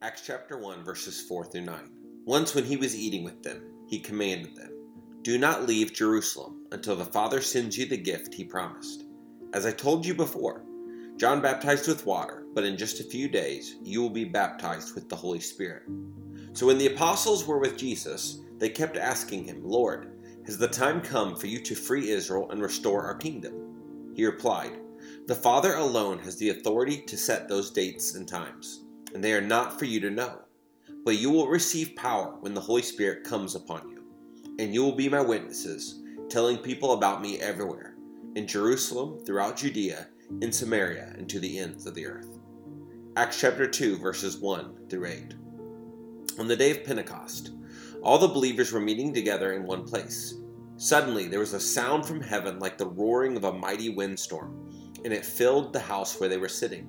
Acts chapter 1, verses 4 through 9. Once, when he was eating with them, he commanded them, Do not leave Jerusalem until the Father sends you the gift he promised. As I told you before, John baptized with water, but in just a few days you will be baptized with the Holy Spirit. So when the apostles were with Jesus, they kept asking him, Lord, has the time come for you to free Israel and restore our kingdom? He replied, The Father alone has the authority to set those dates and times and they are not for you to know. But you will receive power when the Holy Spirit comes upon you, and you will be my witnesses, telling people about me everywhere in Jerusalem, throughout Judea, in Samaria, and to the ends of the earth. Acts chapter 2, verses 1 through 8. On the day of Pentecost, all the believers were meeting together in one place. Suddenly, there was a sound from heaven like the roaring of a mighty windstorm, and it filled the house where they were sitting.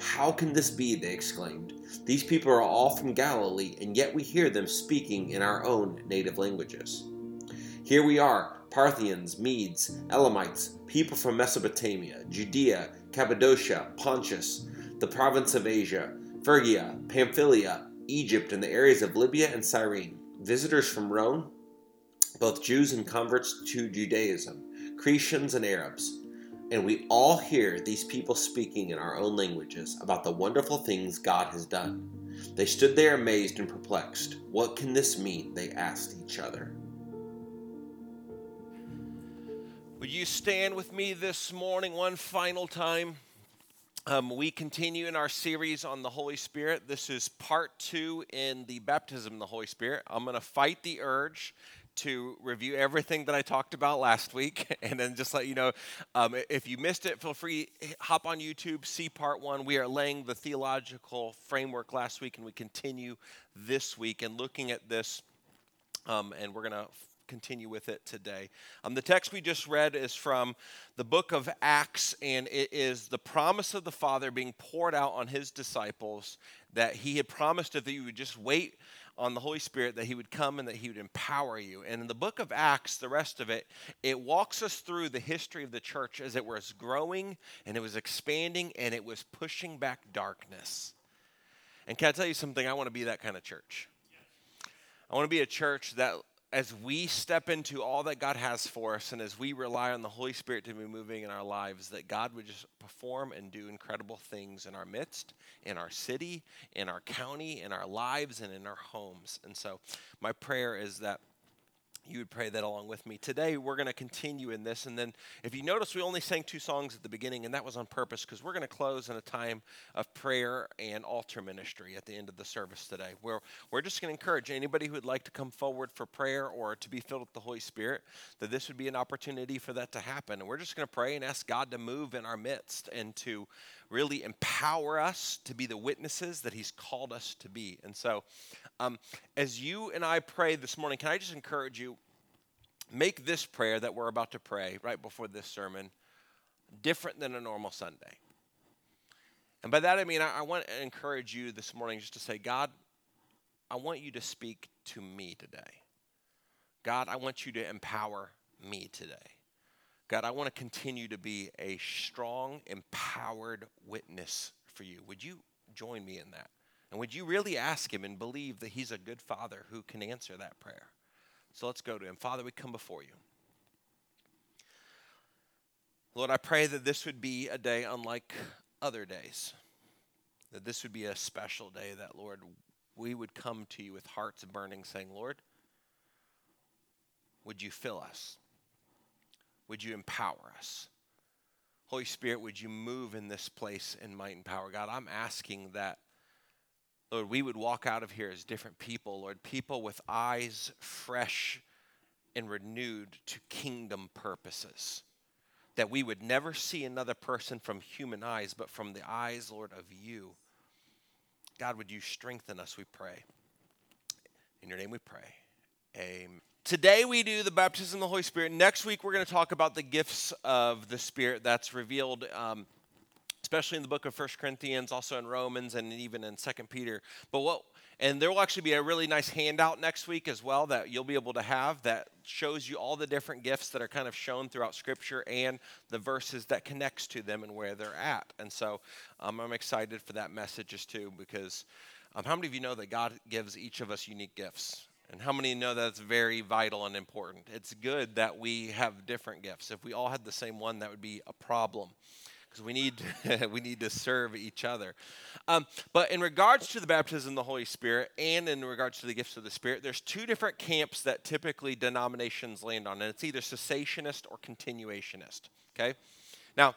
How can this be? They exclaimed. These people are all from Galilee, and yet we hear them speaking in our own native languages. Here we are Parthians, Medes, Elamites, people from Mesopotamia, Judea, Cappadocia, Pontus, the province of Asia, Phrygia, Pamphylia, Egypt, and the areas of Libya and Cyrene, visitors from Rome, both Jews and converts to Judaism, Cretians and Arabs and we all hear these people speaking in our own languages about the wonderful things God has done. They stood there amazed and perplexed. What can this mean? They asked each other. Would you stand with me this morning one final time? Um, we continue in our series on the Holy Spirit. This is part two in the baptism of the Holy Spirit. I'm going to fight the urge to review everything that I talked about last week, and then just let you know um, if you missed it, feel free hop on YouTube, see part one. We are laying the theological framework last week, and we continue this week and looking at this, um, and we're gonna continue with it today. Um, the text we just read is from the book of Acts, and it is the promise of the Father being poured out on his disciples that he had promised if you would just wait on the Holy Spirit that He would come and that He would empower you. And in the book of Acts, the rest of it, it walks us through the history of the church as it was growing and it was expanding and it was pushing back darkness. And can I tell you something? I want to be that kind of church. I want to be a church that as we step into all that God has for us and as we rely on the Holy Spirit to be moving in our lives, that God would just perform and do incredible things in our midst, in our city, in our county, in our lives, and in our homes. And so, my prayer is that you would pray that along with me. Today, we're going to continue in this. And then, if you notice, we only sang two songs at the beginning, and that was on purpose because we're going to close in a time of prayer and altar ministry at the end of the service today, where we're just going to encourage anybody who would like to come forward for prayer or to be filled with the Holy Spirit that this would be an opportunity for that to happen. And we're just going to pray and ask God to move in our midst and to really empower us to be the witnesses that He's called us to be. And so, um, as you and I pray this morning, can I just encourage you? Make this prayer that we're about to pray right before this sermon different than a normal Sunday. And by that I mean, I, I want to encourage you this morning just to say, God, I want you to speak to me today. God, I want you to empower me today. God, I want to continue to be a strong, empowered witness for you. Would you join me in that? And would you really ask Him and believe that He's a good Father who can answer that prayer? So let's go to Him. Father, we come before you. Lord, I pray that this would be a day unlike other days, that this would be a special day, that, Lord, we would come to you with hearts burning, saying, Lord, would you fill us? Would you empower us? Holy Spirit, would you move in this place in might and power? God, I'm asking that Lord, we would walk out of here as different people, Lord, people with eyes fresh and renewed to kingdom purposes. That we would never see another person from human eyes, but from the eyes, Lord, of you. God, would you strengthen us, we pray. In your name we pray. Amen. Today we do the baptism of the Holy Spirit. Next week we're going to talk about the gifts of the Spirit that's revealed, um, especially in the book of First Corinthians, also in Romans, and even in Second Peter. But what and there will actually be a really nice handout next week as well that you'll be able to have that shows you all the different gifts that are kind of shown throughout Scripture and the verses that connects to them and where they're at. And so um, I'm excited for that message as too because um, how many of you know that God gives each of us unique gifts? And how many know that's very vital and important? It's good that we have different gifts. If we all had the same one, that would be a problem because we need we need to serve each other. Um, but in regards to the baptism of the Holy Spirit and in regards to the gifts of the Spirit, there's two different camps that typically denominations land on, and it's either cessationist or continuationist. Okay, now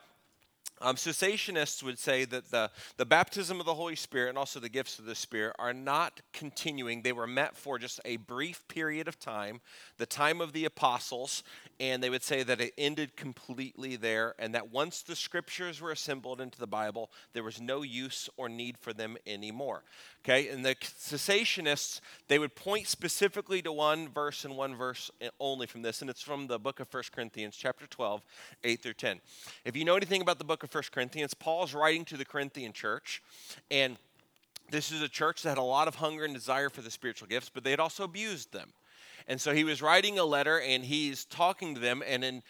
um, cessationists would say that the, the baptism of the Holy Spirit and also the gifts of the Spirit are not continuing. They were meant for just a brief period of time, the time of the apostles, and they would say that it ended completely there, and that once the scriptures were assembled into the Bible, there was no use or need for them anymore. Okay, and the cessationists, they would point specifically to one verse and one verse only from this, and it's from the book of 1 Corinthians, chapter 12, 8 through 10. If you know anything about the book of 1 Corinthians, Paul's writing to the Corinthian church, and this is a church that had a lot of hunger and desire for the spiritual gifts, but they had also abused them. And so he was writing a letter and he's talking to them, and in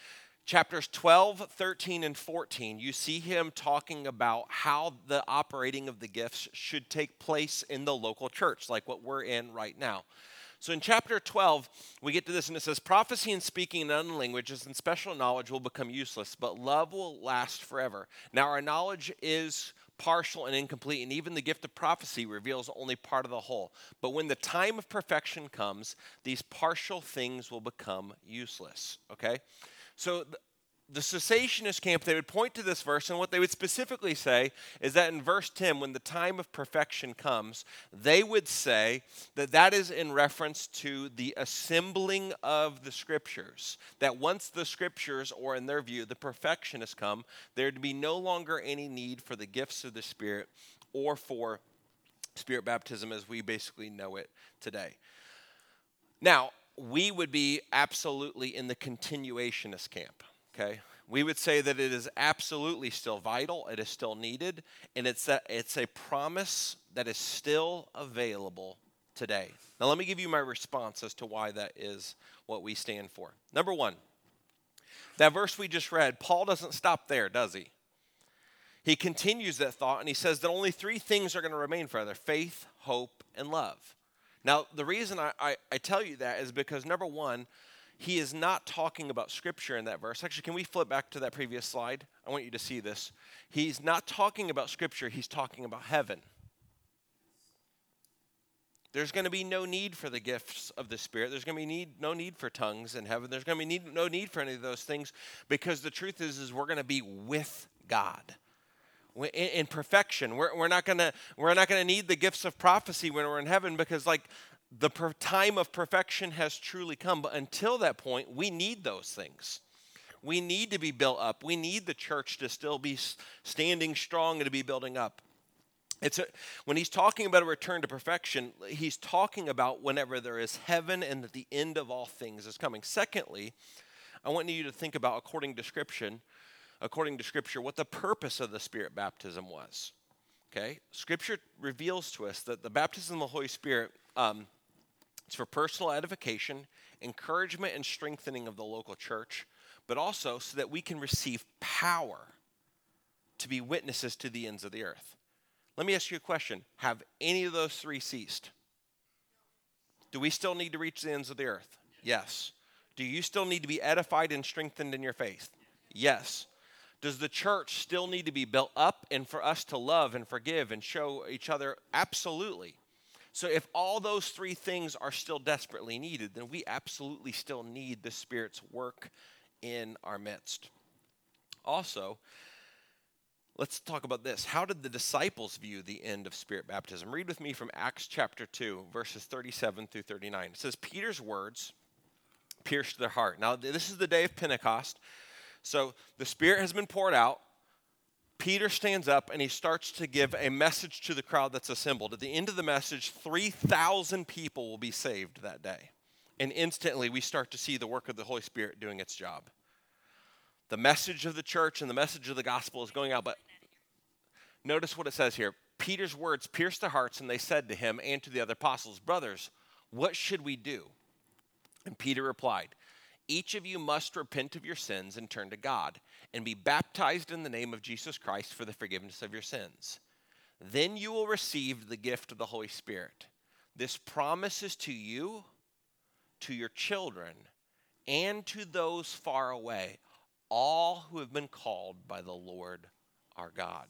chapters 12, 13, and 14, you see him talking about how the operating of the gifts should take place in the local church, like what we're in right now. So in chapter 12, we get to this and it says, Prophecy and speaking in unknown languages and special knowledge will become useless, but love will last forever. Now, our knowledge is partial and incomplete, and even the gift of prophecy reveals only part of the whole. But when the time of perfection comes, these partial things will become useless. Okay? So the cessationist camp, they would point to this verse, and what they would specifically say is that in verse 10, when the time of perfection comes, they would say that that is in reference to the assembling of the scriptures. That once the scriptures, or in their view, the perfection has come, there'd be no longer any need for the gifts of the Spirit or for spirit baptism as we basically know it today. Now, we would be absolutely in the continuationist camp. Okay, we would say that it is absolutely still vital. It is still needed, and it's a, it's a promise that is still available today. Now, let me give you my response as to why that is what we stand for. Number one, that verse we just read, Paul doesn't stop there, does he? He continues that thought and he says that only three things are going to remain forever faith, hope, and love. Now, the reason I, I, I, tell you that is because number one, he is not talking about scripture in that verse. Actually, can we flip back to that previous slide? I want you to see this. He's not talking about scripture, he's talking about heaven. There's going to be no need for the gifts of the Spirit. There's going to be need, no need for tongues in heaven. There's going to be need, no need for any of those things because the truth is, is we're going to be with God in, perfection. We're, we're not gonna we're not gonna need the gifts of prophecy when we're in heaven because like the per- time of perfection has truly come. But until that point, we need those things. We need to be built up. We need the church to still be standing strong and to be building up. It's a, when he's talking about a return to perfection, he's talking about whenever there is heaven and that the end of all things is coming. Secondly, I want you to think about, according to Scripture, according to Scripture, what the purpose of the Spirit baptism was. Okay? Scripture reveals to us that the baptism of the Holy Spirit um, is for personal edification, encouragement, and strengthening of the local church, but also so that we can receive power to be witnesses to the ends of the earth. Let me ask you a question Have any of those three ceased? Do we still need to reach the ends of the earth? Yes. Do you still need to be edified and strengthened in your faith? Yes. Does the church still need to be built up and for us to love and forgive and show each other? Absolutely. So, if all those three things are still desperately needed, then we absolutely still need the Spirit's work in our midst. Also, let's talk about this. How did the disciples view the end of Spirit baptism? Read with me from Acts chapter 2, verses 37 through 39. It says, Peter's words pierced their heart. Now, this is the day of Pentecost. So the Spirit has been poured out. Peter stands up and he starts to give a message to the crowd that's assembled. At the end of the message, 3,000 people will be saved that day. And instantly we start to see the work of the Holy Spirit doing its job. The message of the church and the message of the gospel is going out, but notice what it says here. Peter's words pierced their hearts, and they said to him and to the other apostles, Brothers, what should we do? And Peter replied, Each of you must repent of your sins and turn to God, and be baptized in the name of Jesus Christ for the forgiveness of your sins. Then you will receive the gift of the Holy Spirit. This promise is to you, to your children, and to those far away, all who have been called by the Lord our God.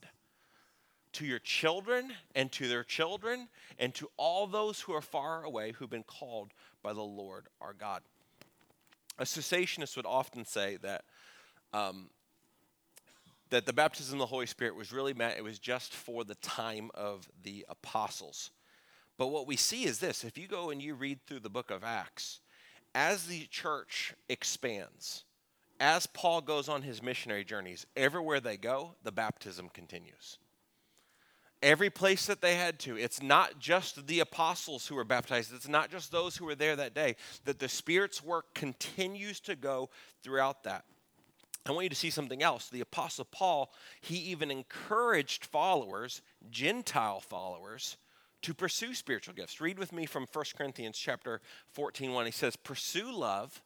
To your children, and to their children, and to all those who are far away who've been called by the Lord our God. A cessationist would often say that um, that the baptism of the Holy Spirit was really meant, it was just for the time of the apostles. But what we see is this if you go and you read through the book of Acts, as the church expands, as Paul goes on his missionary journeys, everywhere they go, the baptism continues. Every place that they had to, it's not just the apostles who were baptized, it's not just those who were there that day, that the Spirit's work continues to go throughout that. I want you to see something else. The Apostle Paul, he even encouraged followers, Gentile followers, to pursue spiritual gifts. Read with me from 1 Corinthians chapter 14, 1. He says, Pursue love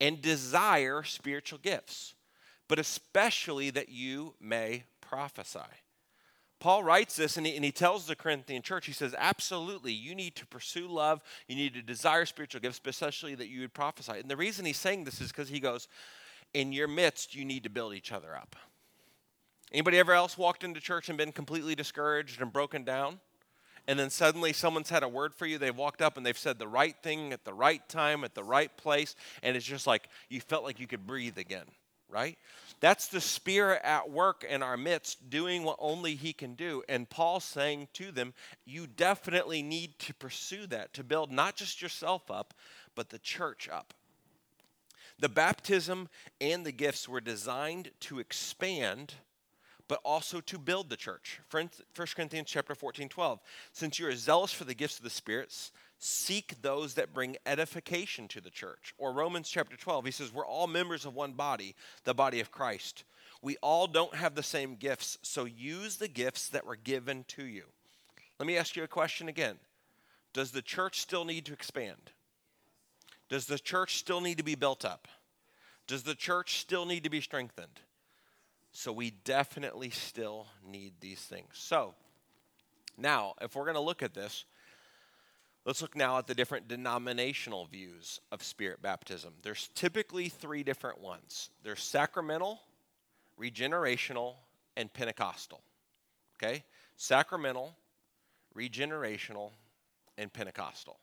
and desire spiritual gifts, but especially that you may prophesy. Paul writes this and he, and he tells the Corinthian church, he says, Absolutely, you need to pursue love, you need to desire spiritual gifts, especially that you would prophesy. And the reason he's saying this is because he goes, in your midst, you need to build each other up. Anybody ever else walked into church and been completely discouraged and broken down? And then suddenly someone's had a word for you. They've walked up and they've said the right thing at the right time, at the right place. And it's just like you felt like you could breathe again, right? That's the Spirit at work in our midst, doing what only He can do. And Paul's saying to them, you definitely need to pursue that, to build not just yourself up, but the church up. The baptism and the gifts were designed to expand but also to build the church. 1 Corinthians chapter 14, 12. Since you are zealous for the gifts of the spirits, seek those that bring edification to the church. Or Romans chapter 12, he says, We're all members of one body, the body of Christ. We all don't have the same gifts, so use the gifts that were given to you. Let me ask you a question again Does the church still need to expand? Does the church still need to be built up? Does the church still need to be strengthened? So we definitely still need these things. So now, if we're going to look at this, let's look now at the different denominational views of spirit baptism. There's typically three different ones there's sacramental, regenerational, and Pentecostal. Okay? Sacramental, regenerational, and Pentecostal.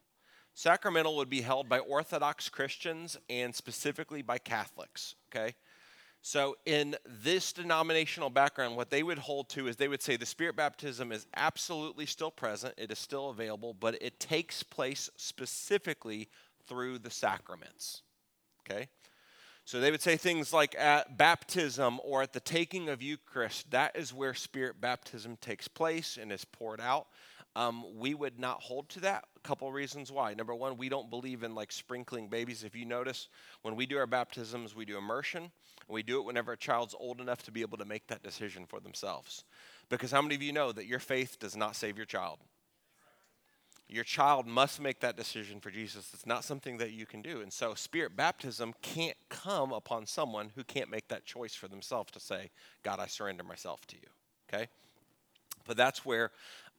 Sacramental would be held by Orthodox Christians and specifically by Catholics, okay? So, in this denominational background, what they would hold to is they would say the Spirit baptism is absolutely still present, it is still available, but it takes place specifically through the sacraments, okay? So, they would say things like at baptism or at the taking of Eucharist, that is where Spirit baptism takes place and is poured out. Um, we would not hold to that. Couple reasons why. Number one, we don't believe in like sprinkling babies. If you notice, when we do our baptisms, we do immersion. And we do it whenever a child's old enough to be able to make that decision for themselves. Because how many of you know that your faith does not save your child? Your child must make that decision for Jesus. It's not something that you can do. And so, spirit baptism can't come upon someone who can't make that choice for themselves to say, God, I surrender myself to you. Okay? But that's where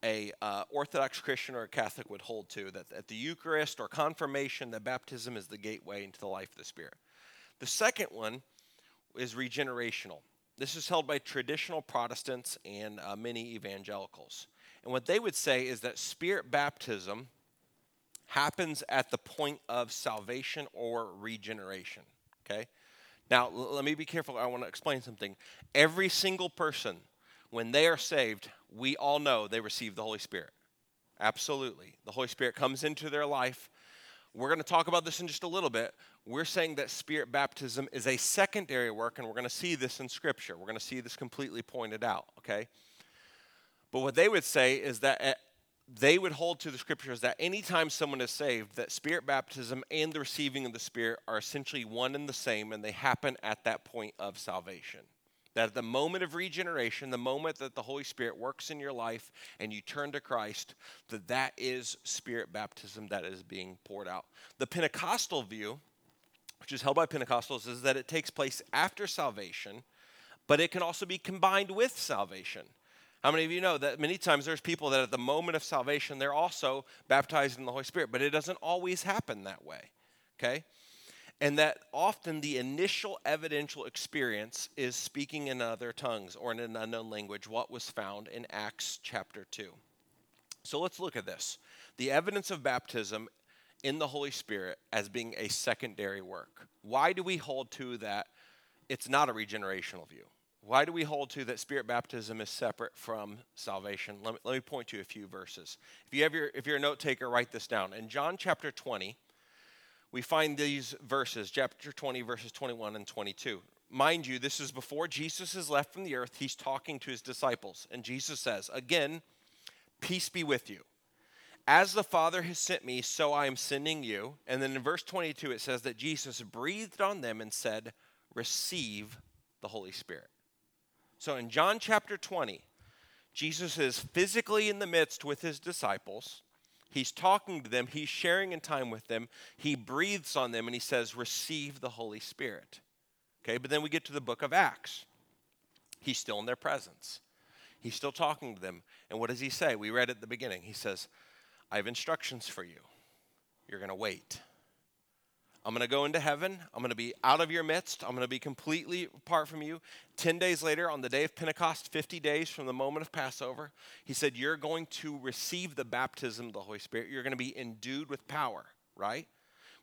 a uh, Orthodox Christian or a Catholic would hold to that at the Eucharist or confirmation, that baptism is the gateway into the life of the Spirit. The second one is regenerational. This is held by traditional Protestants and uh, many evangelicals. And what they would say is that Spirit baptism happens at the point of salvation or regeneration. Okay? Now, l- let me be careful. I want to explain something. Every single person, when they are saved, we all know they receive the Holy Spirit. Absolutely. The Holy Spirit comes into their life. We're going to talk about this in just a little bit. We're saying that spirit baptism is a secondary work, and we're going to see this in Scripture. We're going to see this completely pointed out, okay? But what they would say is that at, they would hold to the scriptures that anytime someone is saved, that spirit baptism and the receiving of the spirit are essentially one and the same, and they happen at that point of salvation. That at the moment of regeneration, the moment that the Holy Spirit works in your life and you turn to Christ, that that is spirit baptism that is being poured out. The Pentecostal view, which is held by Pentecostals, is that it takes place after salvation, but it can also be combined with salvation. How many of you know that many times there's people that at the moment of salvation, they're also baptized in the Holy Spirit, but it doesn't always happen that way, okay? And that often the initial evidential experience is speaking in other tongues or in an unknown language, what was found in Acts chapter 2. So let's look at this. The evidence of baptism in the Holy Spirit as being a secondary work. Why do we hold to that it's not a regenerational view? Why do we hold to that spirit baptism is separate from salvation? Let me, let me point to a few verses. If you have your if you're a note taker, write this down. In John chapter 20, we find these verses, chapter 20, verses 21 and 22. Mind you, this is before Jesus is left from the earth. He's talking to his disciples, and Jesus says, Again, peace be with you. As the Father has sent me, so I am sending you. And then in verse 22, it says that Jesus breathed on them and said, Receive the Holy Spirit. So in John chapter 20, Jesus is physically in the midst with his disciples. He's talking to them, he's sharing in time with them. He breathes on them and he says, Receive the Holy Spirit. Okay, but then we get to the book of Acts. He's still in their presence. He's still talking to them. And what does he say? We read at the beginning. He says, I have instructions for you. You're going to wait. I'm going to go into heaven. I'm going to be out of your midst. I'm going to be completely apart from you. 10 days later, on the day of Pentecost, 50 days from the moment of Passover, he said, You're going to receive the baptism of the Holy Spirit. You're going to be endued with power, right?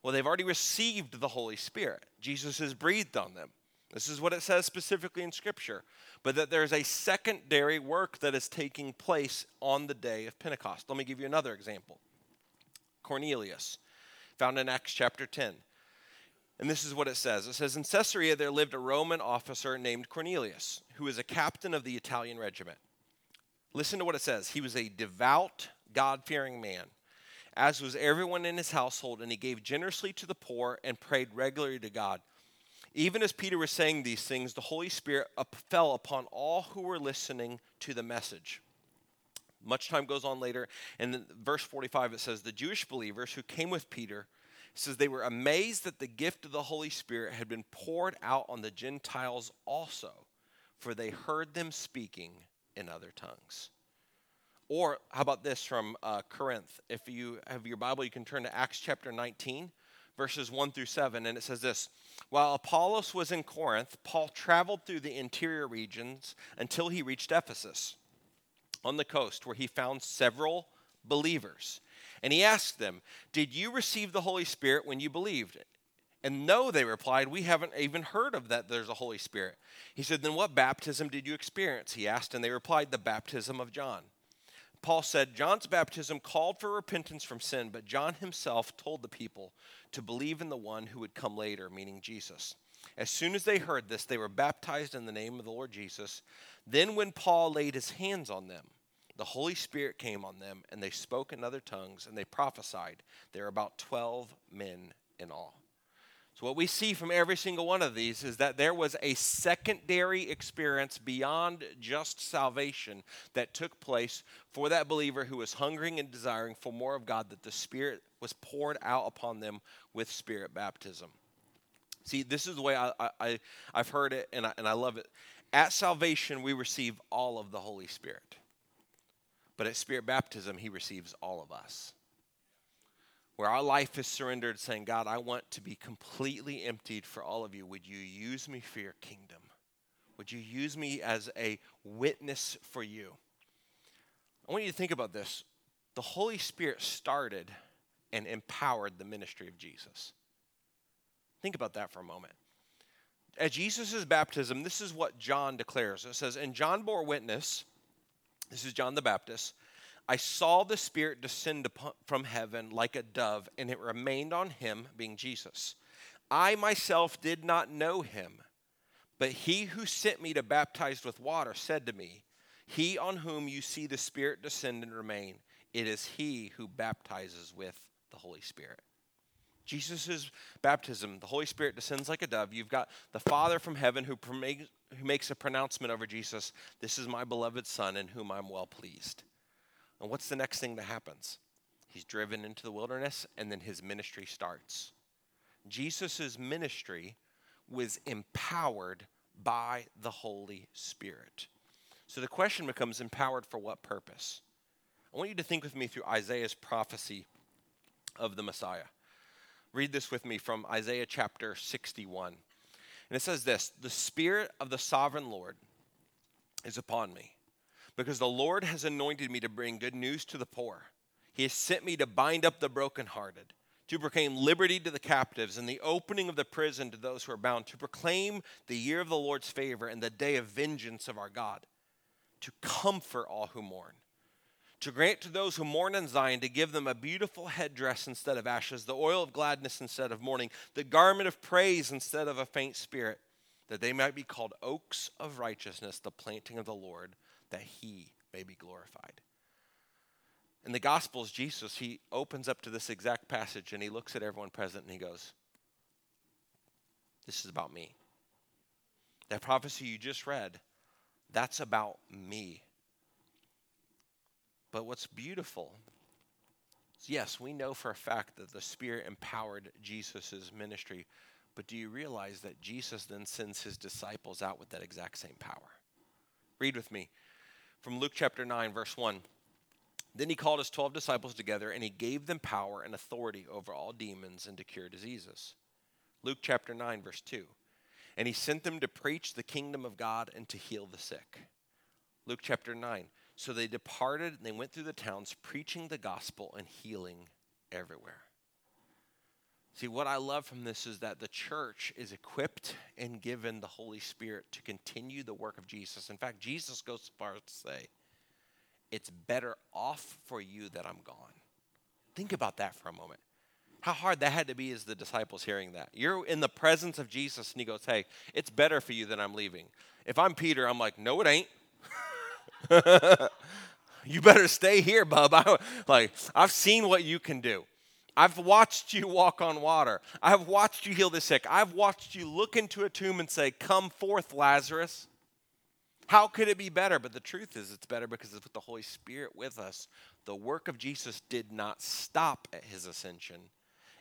Well, they've already received the Holy Spirit. Jesus has breathed on them. This is what it says specifically in Scripture. But that there's a secondary work that is taking place on the day of Pentecost. Let me give you another example Cornelius, found in Acts chapter 10. And this is what it says it says, In Caesarea there lived a Roman officer named Cornelius, who was a captain of the Italian regiment. Listen to what it says. He was a devout, God fearing man, as was everyone in his household, and he gave generously to the poor and prayed regularly to God. Even as Peter was saying these things, the Holy Spirit fell upon all who were listening to the message. Much time goes on later, and in verse 45 it says, The Jewish believers who came with Peter says they were amazed that the gift of the Holy Spirit had been poured out on the Gentiles also, for they heard them speaking in other tongues. Or how about this from uh, Corinth? If you have your Bible, you can turn to Acts chapter 19, verses 1 through 7, and it says this While Apollos was in Corinth, Paul traveled through the interior regions until he reached Ephesus on the coast, where he found several believers. And he asked them, Did you receive the Holy Spirit when you believed? And no, they replied, We haven't even heard of that there's a Holy Spirit. He said, Then what baptism did you experience? He asked, and they replied, The baptism of John. Paul said, John's baptism called for repentance from sin, but John himself told the people to believe in the one who would come later, meaning Jesus. As soon as they heard this, they were baptized in the name of the Lord Jesus. Then, when Paul laid his hands on them, the Holy Spirit came on them, and they spoke in other tongues, and they prophesied. There are about 12 men in all. So, what we see from every single one of these is that there was a secondary experience beyond just salvation that took place for that believer who was hungering and desiring for more of God, that the Spirit was poured out upon them with Spirit baptism. See, this is the way I, I, I've heard it, and I, and I love it. At salvation, we receive all of the Holy Spirit. But at Spirit baptism, He receives all of us. Where our life is surrendered, saying, God, I want to be completely emptied for all of you. Would you use me for your kingdom? Would you use me as a witness for you? I want you to think about this. The Holy Spirit started and empowered the ministry of Jesus. Think about that for a moment. At Jesus' baptism, this is what John declares. It says, And John bore witness this is John the Baptist. I saw the Spirit descend from heaven like a dove, and it remained on him, being Jesus. I myself did not know him, but he who sent me to baptize with water said to me, He on whom you see the Spirit descend and remain It is he who baptizes with the Holy Spirit. Jesus' baptism, the Holy Spirit descends like a dove. You've got the Father from heaven who, who makes a pronouncement over Jesus This is my beloved Son in whom I'm well pleased. And what's the next thing that happens? He's driven into the wilderness, and then his ministry starts. Jesus' ministry was empowered by the Holy Spirit. So the question becomes empowered for what purpose? I want you to think with me through Isaiah's prophecy of the Messiah. Read this with me from Isaiah chapter 61. And it says this The Spirit of the sovereign Lord is upon me, because the Lord has anointed me to bring good news to the poor. He has sent me to bind up the brokenhearted, to proclaim liberty to the captives, and the opening of the prison to those who are bound, to proclaim the year of the Lord's favor and the day of vengeance of our God, to comfort all who mourn to grant to those who mourn in Zion, to give them a beautiful headdress instead of ashes, the oil of gladness instead of mourning, the garment of praise instead of a faint spirit, that they might be called oaks of righteousness, the planting of the Lord, that he may be glorified. In the Gospels, Jesus, he opens up to this exact passage and he looks at everyone present and he goes, This is about me. That prophecy you just read, that's about me. But what's beautiful is yes, we know for a fact that the Spirit empowered Jesus' ministry, but do you realize that Jesus then sends his disciples out with that exact same power? Read with me from Luke chapter 9, verse 1. Then he called his 12 disciples together and he gave them power and authority over all demons and to cure diseases. Luke chapter 9, verse 2. And he sent them to preach the kingdom of God and to heal the sick. Luke chapter 9. So they departed and they went through the towns preaching the gospel and healing everywhere. See, what I love from this is that the church is equipped and given the Holy Spirit to continue the work of Jesus. In fact, Jesus goes so far as to say, It's better off for you that I'm gone. Think about that for a moment. How hard that had to be as the disciples hearing that. You're in the presence of Jesus, and he goes, Hey, it's better for you that I'm leaving. If I'm Peter, I'm like, No, it ain't. you better stay here, bub. I, like, I've seen what you can do. I've watched you walk on water. I've watched you heal the sick. I've watched you look into a tomb and say, Come forth, Lazarus. How could it be better? But the truth is, it's better because it's with the Holy Spirit with us. The work of Jesus did not stop at his ascension,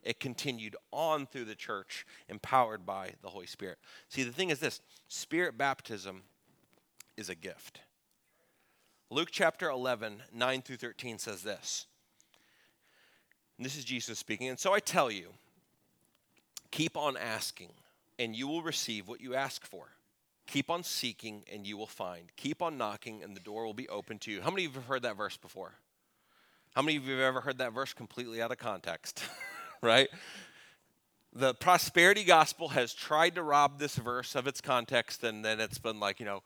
it continued on through the church, empowered by the Holy Spirit. See, the thing is this spirit baptism is a gift. Luke chapter 11, 9 through 13 says this. This is Jesus speaking. And so I tell you, keep on asking, and you will receive what you ask for. Keep on seeking, and you will find. Keep on knocking, and the door will be open to you. How many of you have heard that verse before? How many of you have ever heard that verse completely out of context? right? The prosperity gospel has tried to rob this verse of its context, and then it's been like, you know,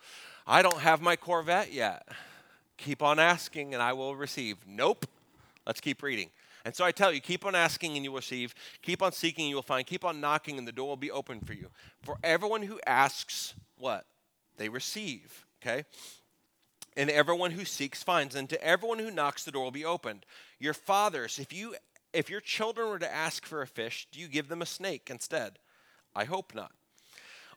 I don't have my Corvette yet. Keep on asking and I will receive. Nope. Let's keep reading. And so I tell you, keep on asking and you will receive. Keep on seeking and you will find. Keep on knocking and the door will be open for you. For everyone who asks, what? They receive. Okay? And everyone who seeks finds. And to everyone who knocks, the door will be opened. Your fathers, if you if your children were to ask for a fish, do you give them a snake instead? I hope not.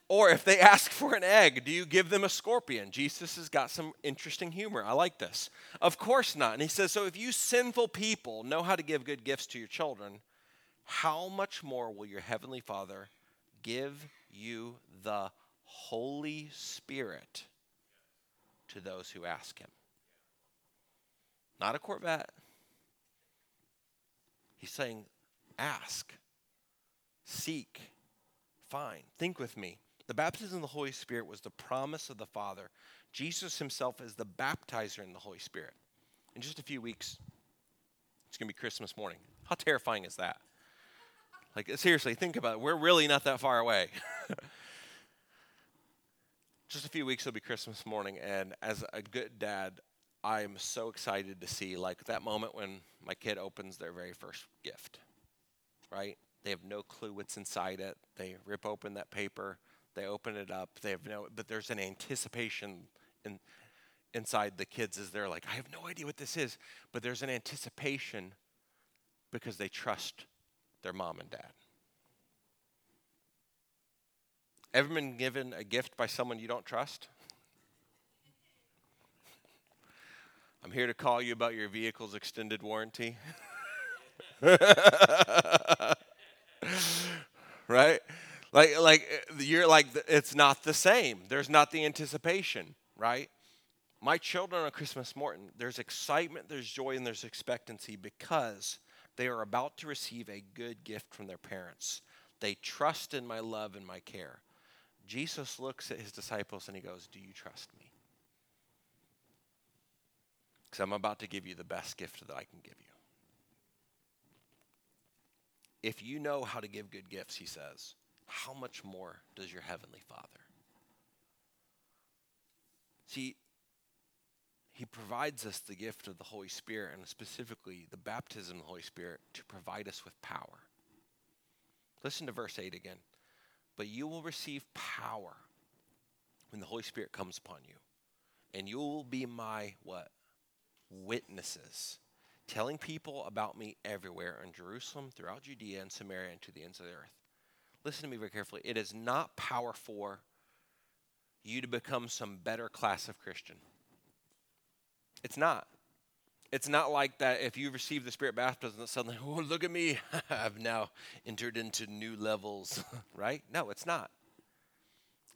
Or if they ask for an egg, do you give them a scorpion? Jesus has got some interesting humor. I like this. Of course not. And he says, So if you sinful people know how to give good gifts to your children, how much more will your heavenly Father give you the Holy Spirit to those who ask him? Not a Corvette. He's saying, ask, seek, find. Think with me. The baptism of the Holy Spirit was the promise of the Father. Jesus himself is the baptizer in the Holy Spirit. In just a few weeks, it's going to be Christmas morning. How terrifying is that? Like, seriously, think about it. We're really not that far away. just a few weeks it'll be Christmas morning, and as a good dad, I'm so excited to see like that moment when my kid opens their very first gift. Right? They have no clue what's inside it. They rip open that paper. They open it up. They have no, but there's an anticipation in inside the kids is they're like, I have no idea what this is, but there's an anticipation because they trust their mom and dad. Ever been given a gift by someone you don't trust? I'm here to call you about your vehicle's extended warranty. right? Like, like uh, you're like it's not the same. There's not the anticipation, right? My children on Christmas morning, there's excitement, there's joy, and there's expectancy because they are about to receive a good gift from their parents. They trust in my love and my care. Jesus looks at his disciples and he goes, Do you trust me? Because I'm about to give you the best gift that I can give you. If you know how to give good gifts, he says, how much more does your heavenly Father? See, he provides us the gift of the Holy Spirit, and specifically the baptism of the Holy Spirit, to provide us with power. Listen to verse 8 again. But you will receive power when the Holy Spirit comes upon you, and you will be my what? Witnesses telling people about me everywhere in Jerusalem, throughout Judea and Samaria, and to the ends of the earth. Listen to me very carefully. It is not power for you to become some better class of Christian. It's not. It's not like that if you receive the Spirit baptism that suddenly, oh, look at me, I've now entered into new levels, right? No, it's not.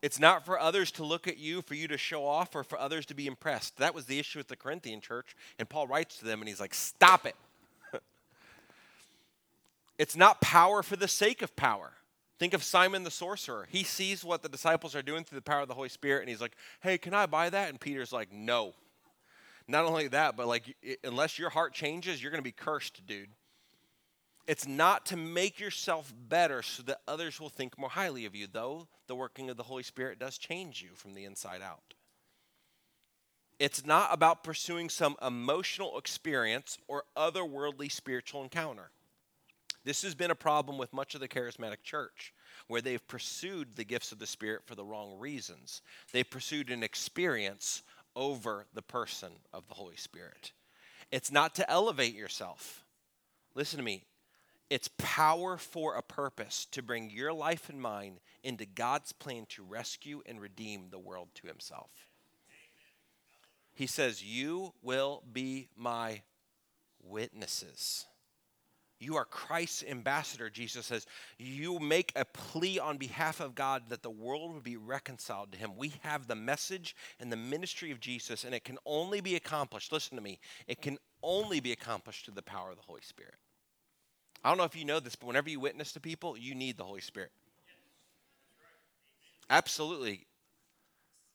It's not for others to look at you, for you to show off, or for others to be impressed. That was the issue with the Corinthian church. And Paul writes to them and he's like, stop it. it's not power for the sake of power. Think of Simon the sorcerer. He sees what the disciples are doing through the power of the Holy Spirit, and he's like, hey, can I buy that? And Peter's like, no. Not only that, but like, unless your heart changes, you're going to be cursed, dude. It's not to make yourself better so that others will think more highly of you, though the working of the Holy Spirit does change you from the inside out. It's not about pursuing some emotional experience or otherworldly spiritual encounter. This has been a problem with much of the charismatic church, where they've pursued the gifts of the Spirit for the wrong reasons. They've pursued an experience over the person of the Holy Spirit. It's not to elevate yourself. Listen to me. It's power for a purpose to bring your life and mine into God's plan to rescue and redeem the world to Himself. He says, You will be my witnesses. You are Christ's ambassador, Jesus says. You make a plea on behalf of God that the world would be reconciled to Him. We have the message and the ministry of Jesus, and it can only be accomplished. Listen to me. It can only be accomplished through the power of the Holy Spirit. I don't know if you know this, but whenever you witness to people, you need the Holy Spirit. Absolutely.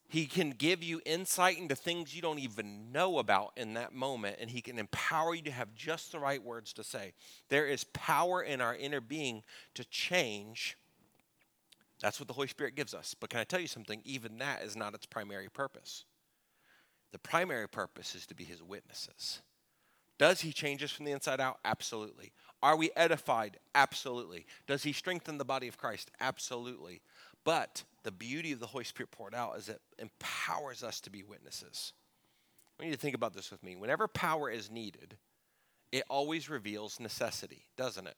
He can give you insight into things you don't even know about in that moment, and He can empower you to have just the right words to say. There is power in our inner being to change. That's what the Holy Spirit gives us. But can I tell you something? Even that is not its primary purpose. The primary purpose is to be His witnesses. Does He change us from the inside out? Absolutely. Are we edified? Absolutely. Does he strengthen the body of Christ? Absolutely. But the beauty of the Holy Spirit poured out is it empowers us to be witnesses. We need to think about this with me. Whenever power is needed, it always reveals necessity, doesn't it?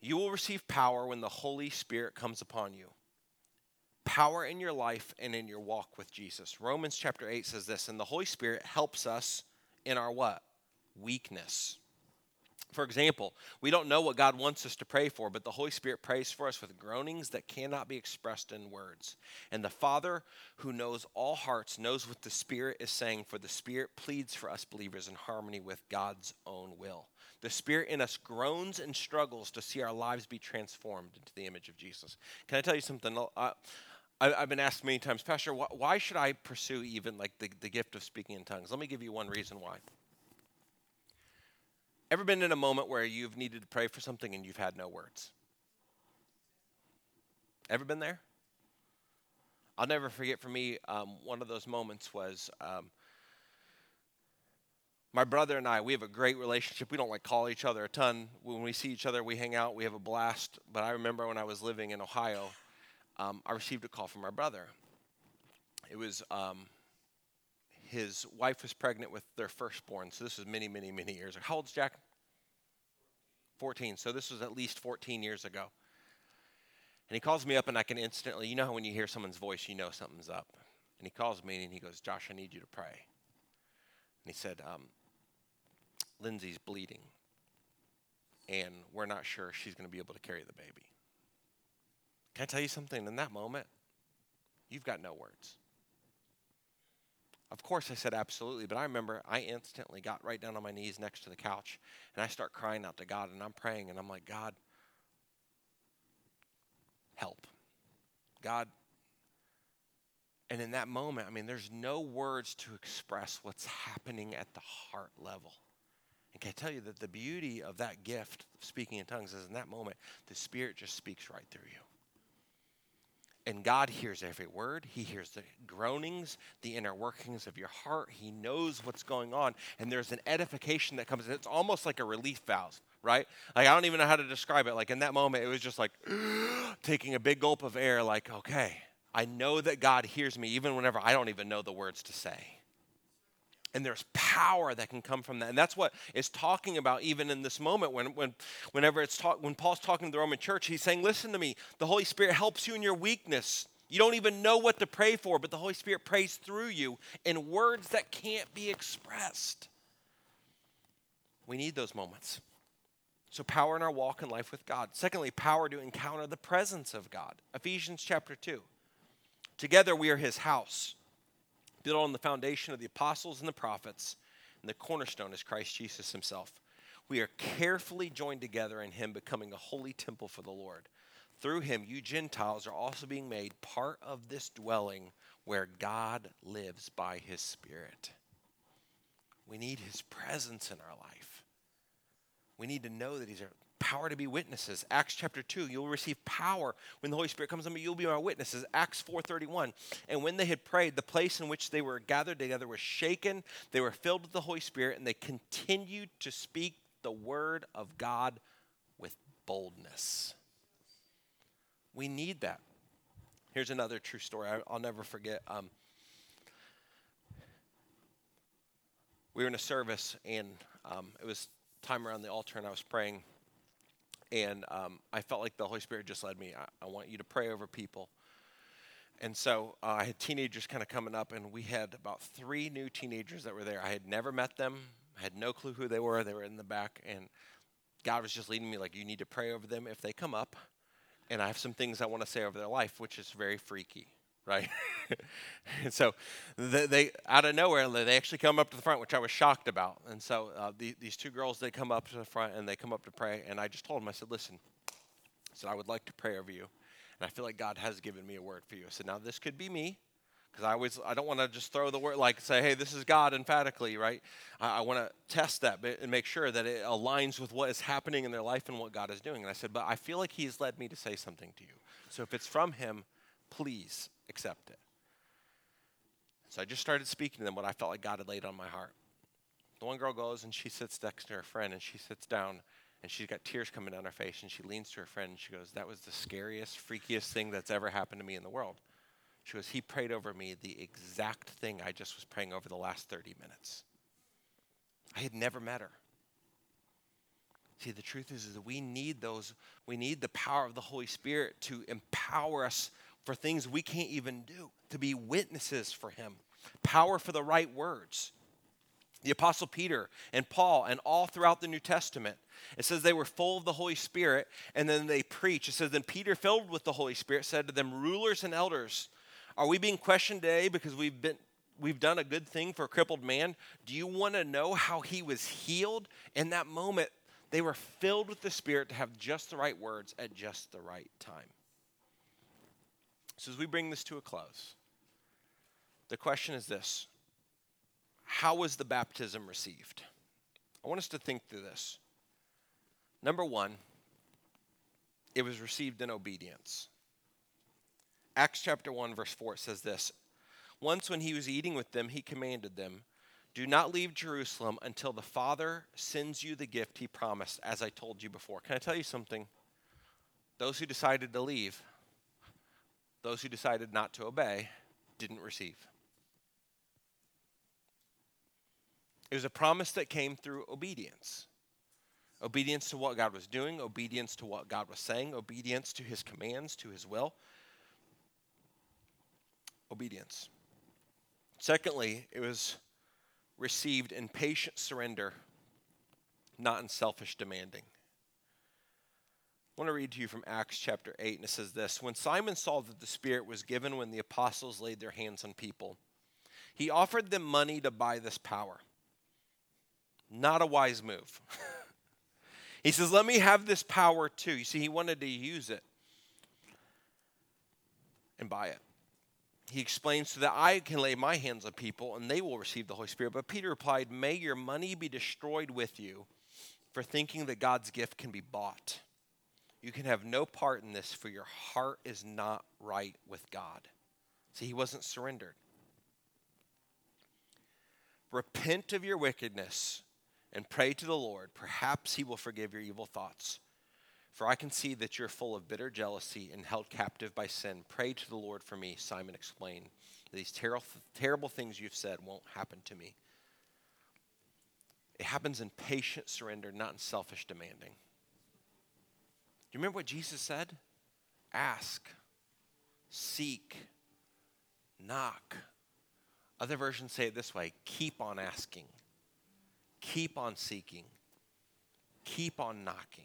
You will receive power when the Holy Spirit comes upon you. Power in your life and in your walk with Jesus. Romans chapter 8 says this, and the Holy Spirit helps us in our what? weakness. For example, we don't know what God wants us to pray for, but the Holy Spirit prays for us with groanings that cannot be expressed in words. And the Father, who knows all hearts, knows what the Spirit is saying, for the Spirit pleads for us believers in harmony with God's own will. The Spirit in us groans and struggles to see our lives be transformed into the image of Jesus. Can I tell you something? Uh, I've been asked many times, Pastor, why should I pursue even like the, the gift of speaking in tongues? Let me give you one reason why. Ever been in a moment where you've needed to pray for something and you've had no words? Ever been there? I'll never forget for me, um, one of those moments was um, my brother and I, we have a great relationship. We don't like call each other a ton. When we see each other, we hang out, we have a blast. But I remember when I was living in Ohio, um, I received a call from my brother. it was um, his wife was pregnant with their firstborn. So this was many, many, many years ago. How old's Jack? 14. So this was at least 14 years ago. And he calls me up, and I can instantly, you know how when you hear someone's voice, you know something's up. And he calls me and he goes, Josh, I need you to pray. And he said, um, Lindsay's bleeding, and we're not sure she's going to be able to carry the baby. Can I tell you something? In that moment, you've got no words. Of course, I said absolutely, but I remember I instantly got right down on my knees next to the couch and I start crying out to God and I'm praying and I'm like, God, help. God. And in that moment, I mean, there's no words to express what's happening at the heart level. And can I tell you that the beauty of that gift of speaking in tongues is in that moment, the Spirit just speaks right through you. And God hears every word. He hears the groanings, the inner workings of your heart. He knows what's going on. And there's an edification that comes in. It's almost like a relief valve, right? Like, I don't even know how to describe it. Like, in that moment, it was just like taking a big gulp of air, like, okay, I know that God hears me even whenever I don't even know the words to say. And there's power that can come from that. And that's what is talking about even in this moment when, when whenever it's talk, when Paul's talking to the Roman church, he's saying, listen to me, the Holy Spirit helps you in your weakness. You don't even know what to pray for, but the Holy Spirit prays through you in words that can't be expressed. We need those moments. So, power in our walk in life with God. Secondly, power to encounter the presence of God. Ephesians chapter 2. Together we are his house built on the foundation of the apostles and the prophets, and the cornerstone is Christ Jesus himself. We are carefully joined together in him, becoming a holy temple for the Lord. Through him, you Gentiles are also being made part of this dwelling where God lives by his Spirit. We need his presence in our life. We need to know that he's our power to be witnesses. Acts chapter 2, you'll receive power when the Holy Spirit comes on you. You'll be my witnesses. Acts 4:31. And when they had prayed, the place in which they were gathered together was shaken. They were filled with the Holy Spirit and they continued to speak the word of God with boldness. We need that. Here's another true story I, will never forget. Um, we were in a service and um, it was time around the altar and I was praying and um, I felt like the Holy Spirit just led me. I, I want you to pray over people. And so uh, I had teenagers kind of coming up, and we had about three new teenagers that were there. I had never met them, I had no clue who they were. They were in the back, and God was just leading me like, you need to pray over them if they come up. And I have some things I want to say over their life, which is very freaky right? and so they, they, out of nowhere, they actually come up to the front, which I was shocked about. And so uh, the, these two girls, they come up to the front and they come up to pray. And I just told them, I said, listen, I said, I would like to pray over you. And I feel like God has given me a word for you. I said, now this could be me. Because I always, I don't want to just throw the word, like say, hey, this is God emphatically, right? I, I want to test that and make sure that it aligns with what is happening in their life and what God is doing. And I said, but I feel like He's led me to say something to you. So if it's from Him, please accept it. So I just started speaking to them what I felt like God had laid on my heart. The one girl goes and she sits next to her friend and she sits down and she's got tears coming down her face and she leans to her friend and she goes, That was the scariest, freakiest thing that's ever happened to me in the world. She goes, He prayed over me the exact thing I just was praying over the last 30 minutes. I had never met her. See, the truth is, is that we need those, we need the power of the Holy Spirit to empower us for things we can't even do, to be witnesses for Him, power for the right words. The Apostle Peter and Paul, and all throughout the New Testament, it says they were full of the Holy Spirit, and then they preach. It says, Then Peter, filled with the Holy Spirit, said to them, Rulers and elders, are we being questioned today because we've been we've done a good thing for a crippled man? Do you want to know how he was healed? In that moment, they were filled with the Spirit to have just the right words at just the right time. So, as we bring this to a close, the question is this How was the baptism received? I want us to think through this. Number one, it was received in obedience. Acts chapter 1, verse 4 says this Once when he was eating with them, he commanded them, Do not leave Jerusalem until the Father sends you the gift he promised, as I told you before. Can I tell you something? Those who decided to leave those who decided not to obey, didn't receive. It was a promise that came through obedience obedience to what God was doing, obedience to what God was saying, obedience to his commands, to his will. Obedience. Secondly, it was received in patient surrender, not in selfish demanding. I want to read to you from Acts chapter 8, and it says this When Simon saw that the Spirit was given when the apostles laid their hands on people, he offered them money to buy this power. Not a wise move. he says, Let me have this power too. You see, he wanted to use it and buy it. He explains so that I can lay my hands on people and they will receive the Holy Spirit. But Peter replied, May your money be destroyed with you for thinking that God's gift can be bought. You can have no part in this, for your heart is not right with God. See, he wasn't surrendered. Repent of your wickedness and pray to the Lord. Perhaps he will forgive your evil thoughts. For I can see that you're full of bitter jealousy and held captive by sin. Pray to the Lord for me, Simon explained. These ter- terrible things you've said won't happen to me. It happens in patient surrender, not in selfish demanding. You remember what Jesus said? Ask, seek, knock. Other versions say it this way keep on asking, keep on seeking, keep on knocking.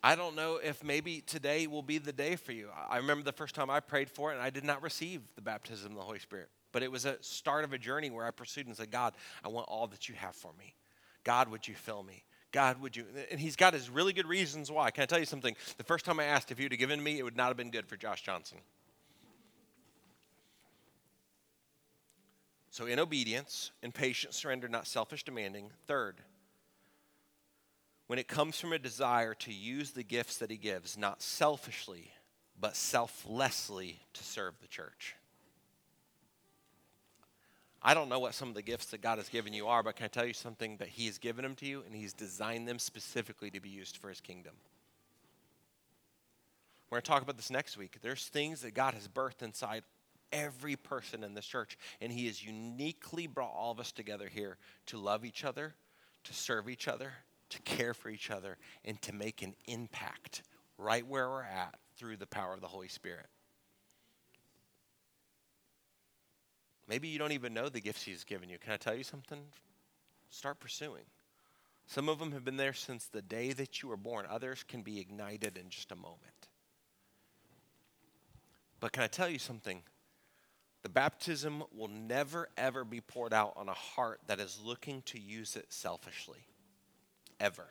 I don't know if maybe today will be the day for you. I remember the first time I prayed for it and I did not receive the baptism of the Holy Spirit. But it was a start of a journey where I pursued and said, God, I want all that you have for me. God, would you fill me? God, would you? And he's got his really good reasons why. Can I tell you something? The first time I asked if you would have given me, it would not have been good for Josh Johnson. So, in obedience, in patient surrender, not selfish demanding. Third, when it comes from a desire to use the gifts that he gives, not selfishly, but selflessly to serve the church. I don't know what some of the gifts that God has given you are, but can I tell you something that He has given them to you and He's designed them specifically to be used for His kingdom? We're going to talk about this next week. There's things that God has birthed inside every person in this church, and He has uniquely brought all of us together here to love each other, to serve each other, to care for each other, and to make an impact right where we're at through the power of the Holy Spirit. Maybe you don't even know the gifts He's given you. Can I tell you something? Start pursuing. Some of them have been there since the day that you were born, others can be ignited in just a moment. But can I tell you something? The baptism will never, ever be poured out on a heart that is looking to use it selfishly ever.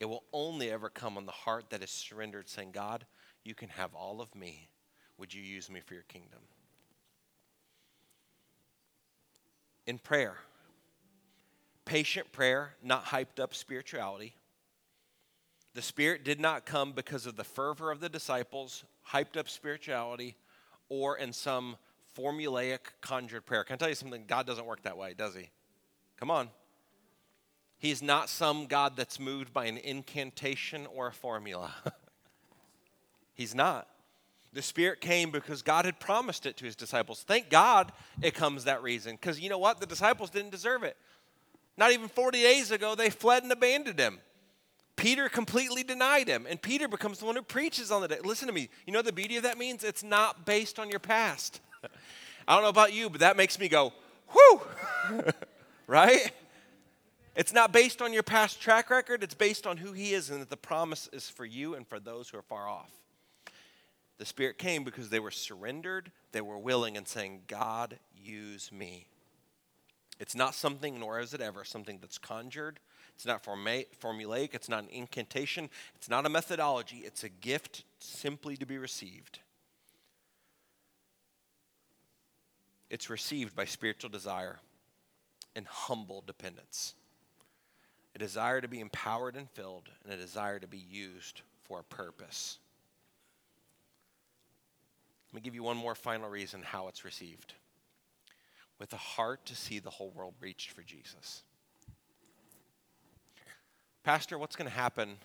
It will only ever come on the heart that is surrendered, saying, God, you can have all of me. Would you use me for your kingdom? In prayer, patient prayer, not hyped up spirituality. The Spirit did not come because of the fervor of the disciples, hyped up spirituality, or in some formulaic conjured prayer. Can I tell you something? God doesn't work that way, does He? Come on. He's not some God that's moved by an incantation or a formula. He's not. The Spirit came because God had promised it to His disciples. Thank God it comes that reason. Because you know what? The disciples didn't deserve it. Not even 40 days ago, they fled and abandoned Him. Peter completely denied Him, and Peter becomes the one who preaches on the day. Listen to me. You know the beauty of that means? It's not based on your past. I don't know about you, but that makes me go, whoo, right? It's not based on your past track record, it's based on who He is and that the promise is for you and for those who are far off. The Spirit came because they were surrendered, they were willing, and saying, God, use me. It's not something, nor is it ever, something that's conjured. It's not formulaic. It's not an incantation. It's not a methodology. It's a gift simply to be received. It's received by spiritual desire and humble dependence a desire to be empowered and filled, and a desire to be used for a purpose. Let me give you one more final reason how it's received with a heart to see the whole world reached for Jesus. Pastor, what's going to happen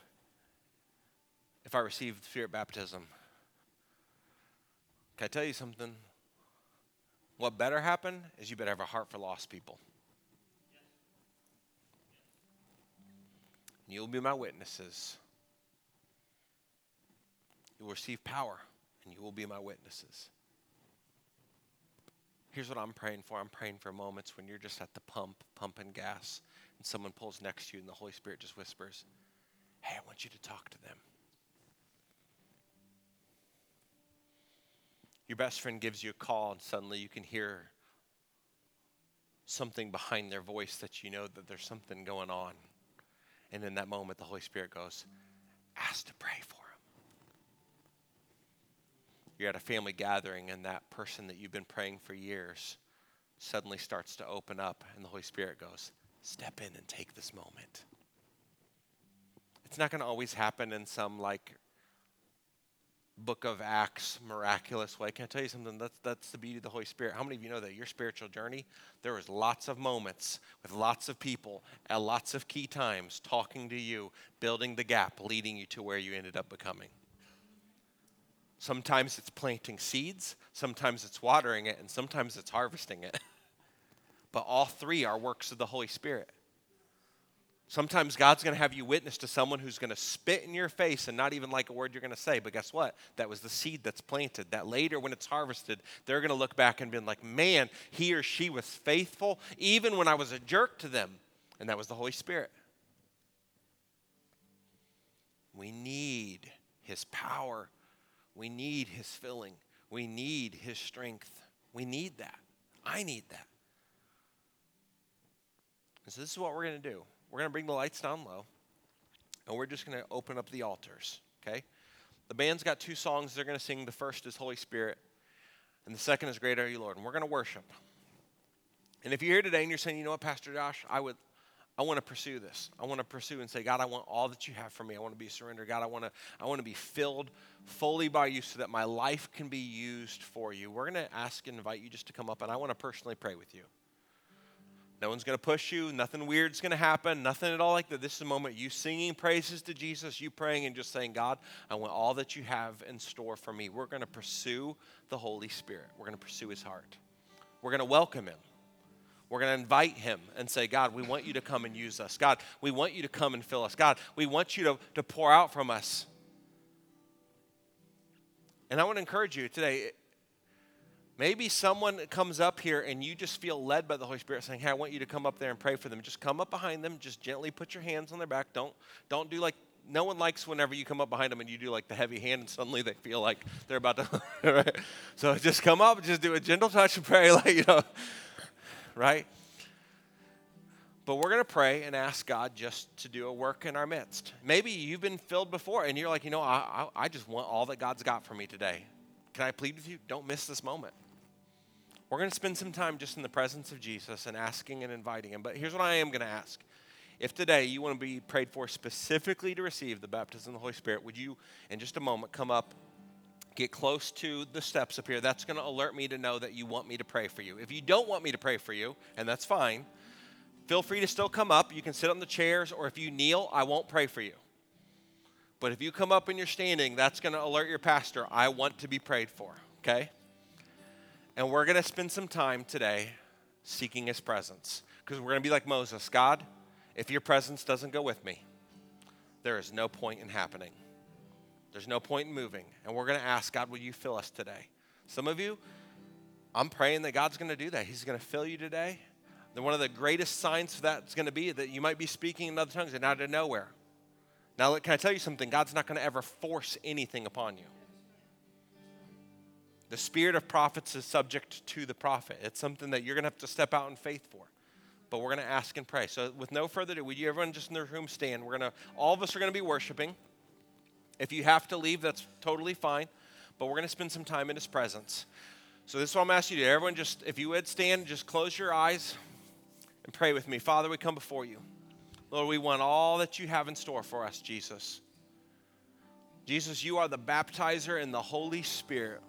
if I receive spirit baptism? Can I tell you something? What better happen is you better have a heart for lost people. You'll be my witnesses. You will receive power, and you will be my witnesses. Here's what I'm praying for I'm praying for moments when you're just at the pump, pumping gas, and someone pulls next to you, and the Holy Spirit just whispers, Hey, I want you to talk to them. Your best friend gives you a call, and suddenly you can hear something behind their voice that you know that there's something going on. And in that moment, the Holy Spirit goes, Ask to pray for. You're at a family gathering, and that person that you've been praying for years suddenly starts to open up, and the Holy Spirit goes, Step in and take this moment. It's not going to always happen in some like book of Acts miraculous way. Can I tell you something? That's, that's the beauty of the Holy Spirit. How many of you know that your spiritual journey, there was lots of moments with lots of people at lots of key times talking to you, building the gap, leading you to where you ended up becoming. Sometimes it's planting seeds, sometimes it's watering it, and sometimes it's harvesting it. but all three are works of the Holy Spirit. Sometimes God's going to have you witness to someone who's going to spit in your face and not even like a word you're going to say. But guess what? That was the seed that's planted. That later, when it's harvested, they're going to look back and be like, man, he or she was faithful even when I was a jerk to them. And that was the Holy Spirit. We need his power, we need his filling, we need his strength. We need that. I need that. And so, this is what we're going to do. We're going to bring the lights down low, and we're just going to open up the altars, okay? The band's got two songs they're going to sing. The first is Holy Spirit, and the second is Great Are You, Lord. And we're going to worship. And if you're here today and you're saying, you know what, Pastor Josh, I would. I want to pursue this. I want to pursue and say, God, I want all that you have for me. I want to be surrendered. God, I want to, I want to be filled fully by you so that my life can be used for you. We're going to ask and invite you just to come up, and I want to personally pray with you. No one's going to push you. Nothing weird's going to happen. Nothing at all like that. This is a moment you singing praises to Jesus, you praying and just saying, God, I want all that you have in store for me. We're going to pursue the Holy Spirit. We're going to pursue his heart. We're going to welcome him. We're going to invite him and say, God, we want you to come and use us. God, we want you to come and fill us. God, we want you to, to pour out from us. And I want to encourage you today Maybe someone comes up here and you just feel led by the Holy Spirit saying, Hey, I want you to come up there and pray for them. Just come up behind them, just gently put your hands on their back. Don't don't do like no one likes whenever you come up behind them and you do like the heavy hand and suddenly they feel like they're about to right? So just come up, just do a gentle touch and pray, like you know, right? But we're going to pray and ask God just to do a work in our midst. Maybe you've been filled before and you're like, you know, I, I, I just want all that God's got for me today. Can I plead with you? Don't miss this moment. We're going to spend some time just in the presence of Jesus and asking and inviting him. But here's what I am going to ask. If today you want to be prayed for specifically to receive the baptism of the Holy Spirit, would you, in just a moment, come up, get close to the steps up here? That's going to alert me to know that you want me to pray for you. If you don't want me to pray for you, and that's fine, feel free to still come up. You can sit on the chairs, or if you kneel, I won't pray for you. But if you come up and you're standing, that's going to alert your pastor. I want to be prayed for, okay? And we're going to spend some time today seeking his presence because we're going to be like Moses God, if your presence doesn't go with me, there is no point in happening. There's no point in moving. And we're going to ask, God, will you fill us today? Some of you, I'm praying that God's going to do that. He's going to fill you today. Then one of the greatest signs for that is going to be that you might be speaking in other tongues and out of nowhere. Now, can I tell you something? God's not going to ever force anything upon you. The spirit of prophets is subject to the prophet. It's something that you're going to have to step out in faith for. But we're going to ask and pray. So, with no further ado, would you everyone just in their room stand? We're going to, all of us are going to be worshiping. If you have to leave, that's totally fine. But we're going to spend some time in His presence. So, this is what I'm asking you to do. Everyone, just, if you would stand, just close your eyes and pray with me. Father, we come before you. Lord, we want all that you have in store for us, Jesus. Jesus, you are the baptizer in the Holy Spirit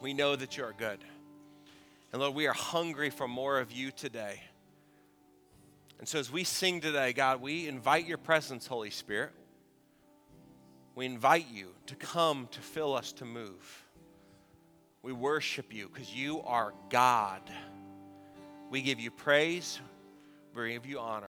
we know that you are good. And Lord, we are hungry for more of you today. And so as we sing today, God, we invite your presence, Holy Spirit. We invite you to come to fill us to move. We worship you because you are God. We give you praise, we give you honor.